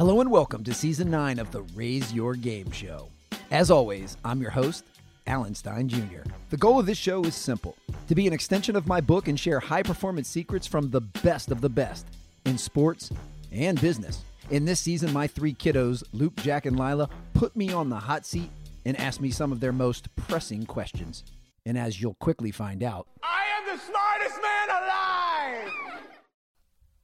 Hello and welcome to season nine of the Raise Your Game Show. As always, I'm your host, Alan Stein Jr. The goal of this show is simple to be an extension of my book and share high performance secrets from the best of the best in sports and business. In this season, my three kiddos, Luke, Jack, and Lila, put me on the hot seat and asked me some of their most pressing questions. And as you'll quickly find out, I am the smartest man!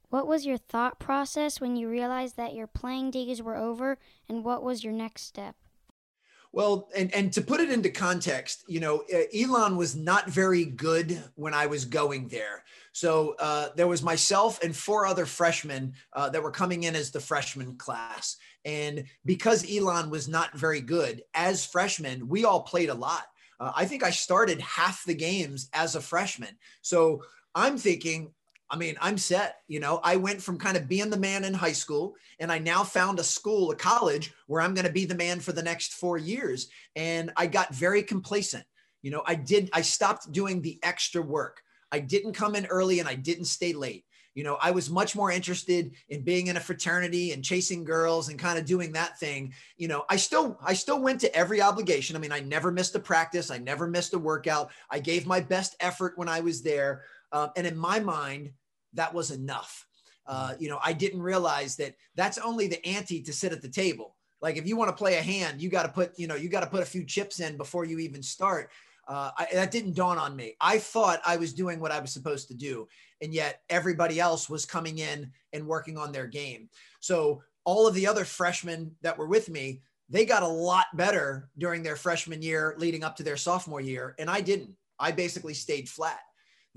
What was your thought process when you realized that your playing days were over, and what was your next step? Well, and and to put it into context, you know, Elon was not very good when I was going there. So uh, there was myself and four other freshmen uh, that were coming in as the freshman class, and because Elon was not very good as freshmen, we all played a lot. Uh, I think I started half the games as a freshman. So I'm thinking, I mean, I'm set. You know, I went from kind of being the man in high school, and I now found a school, a college where I'm going to be the man for the next four years. And I got very complacent. You know, I did, I stopped doing the extra work. I didn't come in early and I didn't stay late. You know, I was much more interested in being in a fraternity and chasing girls and kind of doing that thing. You know, I still I still went to every obligation. I mean, I never missed a practice, I never missed a workout. I gave my best effort when I was there. Um, and in my mind, that was enough. Uh, you know, I didn't realize that that's only the ante to sit at the table. Like if you want to play a hand, you got to put, you know, you got to put a few chips in before you even start. Uh, I, that didn't dawn on me. I thought I was doing what I was supposed to do, and yet everybody else was coming in and working on their game. So all of the other freshmen that were with me, they got a lot better during their freshman year, leading up to their sophomore year, and I didn't. I basically stayed flat.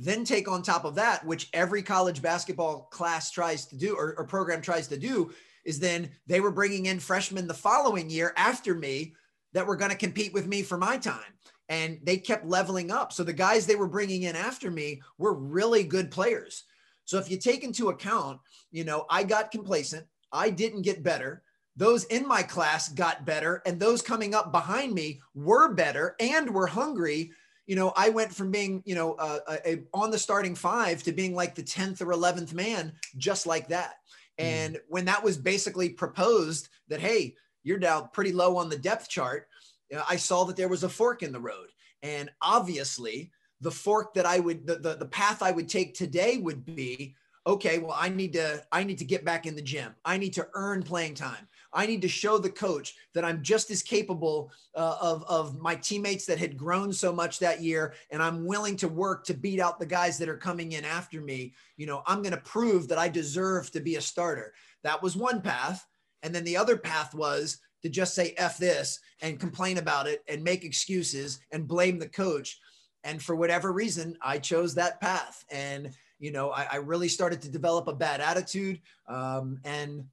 Then take on top of that, which every college basketball class tries to do or, or program tries to do, is then they were bringing in freshmen the following year after me that were going to compete with me for my time. And they kept leveling up. So the guys they were bringing in after me were really good players. So if you take into account, you know, I got complacent, I didn't get better. Those in my class got better, and those coming up behind me were better and were hungry you know, I went from being, you know, uh, a, a, on the starting five to being like the 10th or 11th man, just like that. Mm. And when that was basically proposed that, hey, you're down pretty low on the depth chart, you know, I saw that there was a fork in the road. And obviously, the fork that I would, the, the, the path I would take today would be okay well i need to i need to get back in the gym i need to earn playing time I need to show the coach that I'm just as capable uh, of, of my teammates that had grown so much that year. And I'm willing to work to beat out the guys that are coming in after me. You know, I'm going to prove that I deserve to be a starter. That was one path. And then the other path was to just say F this and complain about it and make excuses and blame the coach. And for whatever reason, I chose that path. And, you know, I, I really started to develop a bad attitude. Um, and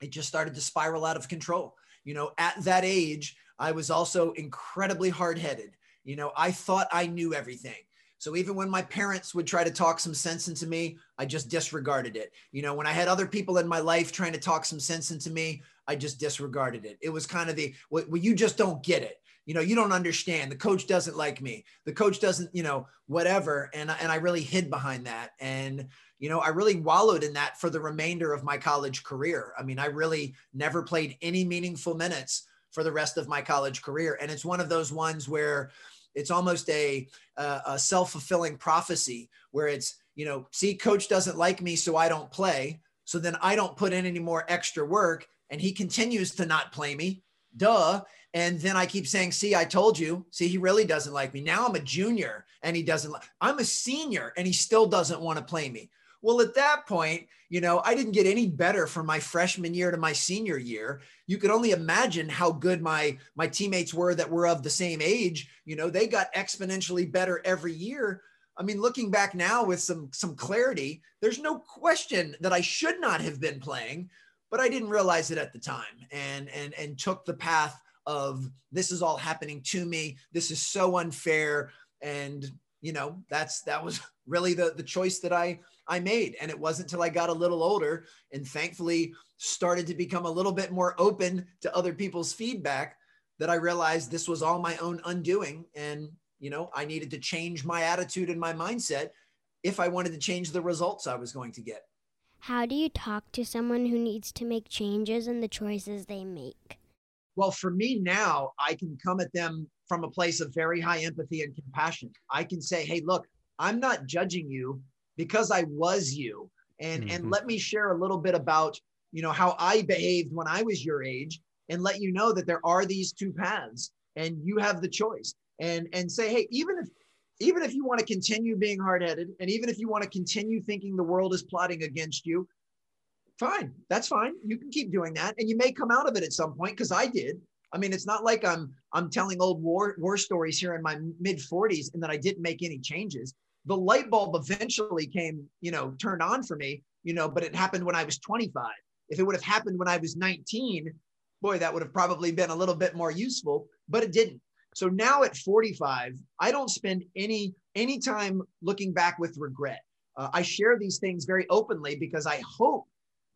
it just started to spiral out of control. You know, at that age, I was also incredibly hard headed. You know, I thought I knew everything. So even when my parents would try to talk some sense into me, I just disregarded it. You know, when I had other people in my life trying to talk some sense into me, I just disregarded it. It was kind of the, well, you just don't get it. You know, you don't understand. The coach doesn't like me. The coach doesn't, you know, whatever. And, and I really hid behind that. And, you know, I really wallowed in that for the remainder of my college career. I mean, I really never played any meaningful minutes for the rest of my college career. And it's one of those ones where it's almost a, a self fulfilling prophecy where it's, you know, see, coach doesn't like me, so I don't play. So then I don't put in any more extra work and he continues to not play me. Duh. And then I keep saying, see, I told you. See, he really doesn't like me. Now I'm a junior and he doesn't, I'm a senior and he still doesn't want to play me. Well, at that point, you know, I didn't get any better from my freshman year to my senior year. You could only imagine how good my my teammates were that were of the same age. You know, they got exponentially better every year. I mean, looking back now with some some clarity, there's no question that I should not have been playing, but I didn't realize it at the time and and and took the path of this is all happening to me. This is so unfair and you know, that's that was really the the choice that I I made. And it wasn't until I got a little older and thankfully started to become a little bit more open to other people's feedback that I realized this was all my own undoing. And, you know, I needed to change my attitude and my mindset if I wanted to change the results I was going to get. How do you talk to someone who needs to make changes in the choices they make? Well, for me now, I can come at them from a place of very high empathy and compassion. I can say, hey, look, I'm not judging you because I was you. And, mm-hmm. and let me share a little bit about, you know, how I behaved when I was your age and let you know that there are these two paths and you have the choice and, and say, hey, even if, even if you want to continue being hard-headed and even if you want to continue thinking the world is plotting against you, fine, that's fine. You can keep doing that. And you may come out of it at some point because I did. I mean, it's not like I'm I'm telling old war war stories here in my mid 40s and that I didn't make any changes. The light bulb eventually came, you know, turned on for me, you know, but it happened when I was 25. If it would have happened when I was 19, boy, that would have probably been a little bit more useful, but it didn't. So now at 45, I don't spend any any time looking back with regret. Uh, I share these things very openly because I hope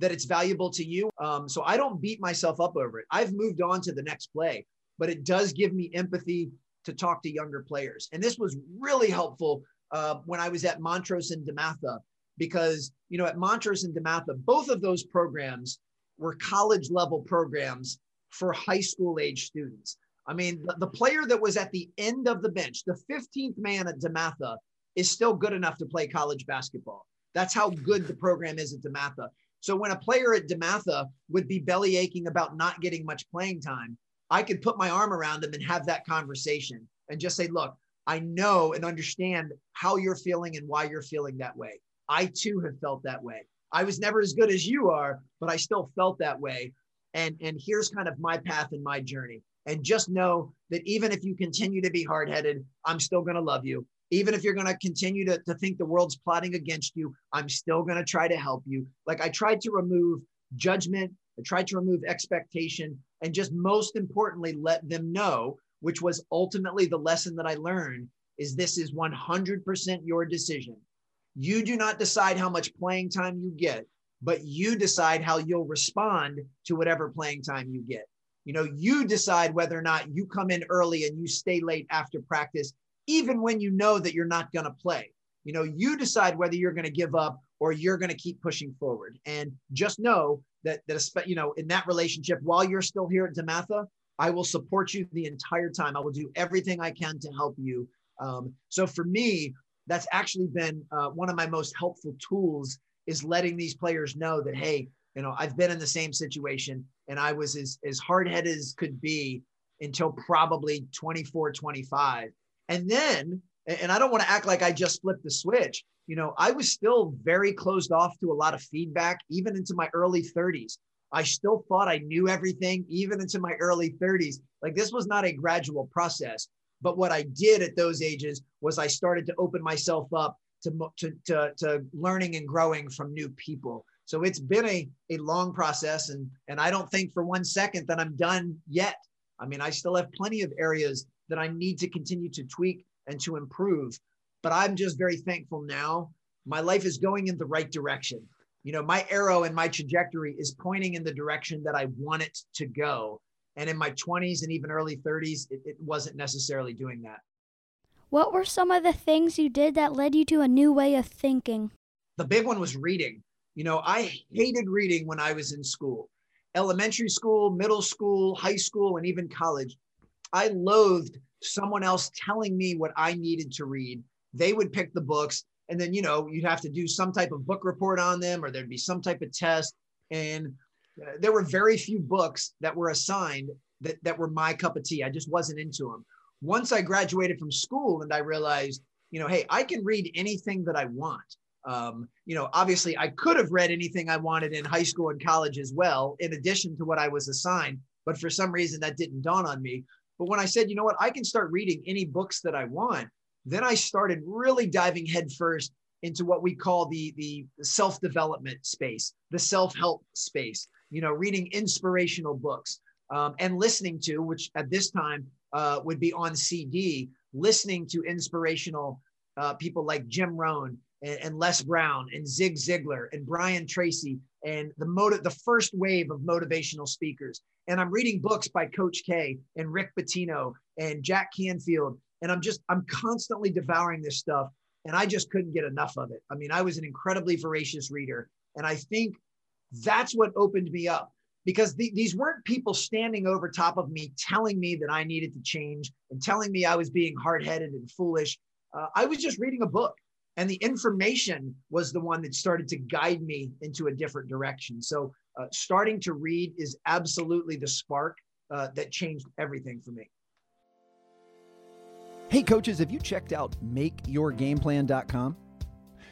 that it's valuable to you. Um, so I don't beat myself up over it. I've moved on to the next play, but it does give me empathy to talk to younger players. And this was really helpful uh, when I was at Montrose and DeMatha, because, you know, at Montrose and DeMatha, both of those programs were college level programs for high school age students. I mean, the, the player that was at the end of the bench, the 15th man at DeMatha, is still good enough to play college basketball. That's how good the program is at DeMatha. So when a player at DeMatha would be belly aching about not getting much playing time, I could put my arm around them and have that conversation and just say, look, I know and understand how you're feeling and why you're feeling that way. I too have felt that way. I was never as good as you are, but I still felt that way. And, and here's kind of my path and my journey. And just know that even if you continue to be hard headed, I'm still going to love you. Even if you're going to continue to, think the world's plotting against you, I'm still going to try to help you. Like I tried to remove judgment, I tried to remove expectation, and just most importantly, let them know, which was ultimately the lesson that I learned, is this is 100% your decision. You do not decide how much playing time you get, but you decide how you'll respond to whatever playing time you get. You know, you decide whether or not you come in early and you stay late after practice even when you know that you're not going to play. You know, you decide whether you're going to give up or you're going to keep pushing forward. And just know that that you know in that relationship, while you're still here at DeMatha, I will support you the entire time. I will do everything I can to help you. Um, so for me, that's actually been uh, one of my most helpful tools is letting these players know that hey, you know, I've been in the same situation and I was as as hard headed as could be until probably 24, 25 and then, and I don't want to act like I just flipped the switch. You know, I was still very closed off to a lot of feedback, even into my early 30s. I still thought I knew everything, even into my early 30s. Like this was not a gradual process. But what I did at those ages was I started to open myself up to, to, to, to learning and growing from new people. So it's been a, a long process. And, and I don't think for one second that I'm done yet. I mean, I still have plenty of areas that I need to continue to tweak and to improve. But I'm just very thankful now. My life is going in the right direction. You know, my arrow and my trajectory is pointing in the direction that I want it to go. And in my 20s and even early 30s, it, it wasn't necessarily doing that. What were some of the things you did that led you to a new way of thinking? The big one was reading. You know, I hated reading when I was in school elementary school, middle school, high school, and even college. I loathed someone else telling me what I needed to read. They would pick the books, and then you know you'd have to do some type of book report on them, or there'd be some type of test. And uh, there were very few books that were assigned that that were my cup of tea. I just wasn't into them. Once I graduated from school, and I realized, you know, hey, I can read anything that I want. Um, you know, obviously, I could have read anything I wanted in high school and college as well, in addition to what I was assigned. But for some reason, that didn't dawn on me. But when I said, you know what, I can start reading any books that I want, then I started really diving headfirst into what we call the the self-development space, the self-help space. You know, reading inspirational books um, and listening to, which at this time uh, would be on CD, listening to inspirational uh, people like Jim Rohn and, and, Les Brown and Zig Ziglar and Brian Tracy and the motive, the first wave of motivational speakers. And I'm reading books by Coach K and Rick Pitino and Jack Canfield. And I'm just, I'm constantly devouring this stuff. And I just couldn't get enough of it. I mean, I was an incredibly voracious reader. And I think that's what opened me up because the, these weren't people standing over top of me telling me that I needed to change and telling me I was being hard headed and foolish. Uh, I was just reading a book, and the information was the one that started to guide me into a different direction. So, uh, starting to read is absolutely the spark uh, that changed everything for me. Hey, coaches, have you checked out MakeYourGamePlan.com?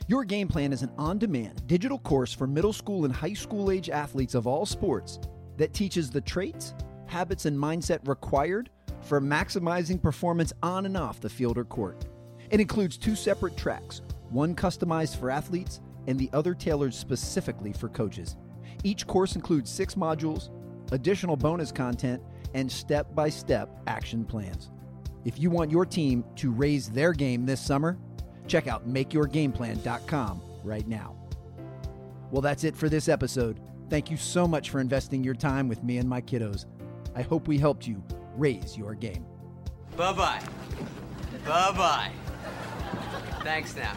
Your Game Plan is an on demand digital course for middle school and high school age athletes of all sports that teaches the traits, habits, and mindset required for maximizing performance on and off the field or court. It includes two separate tracks one customized for athletes and the other tailored specifically for coaches. Each course includes six modules, additional bonus content, and step by step action plans. If you want your team to raise their game this summer, check out makeyourgameplan.com right now. Well, that's it for this episode. Thank you so much for investing your time with me and my kiddos. I hope we helped you raise your game. Bye bye. Bye bye. Thanks now.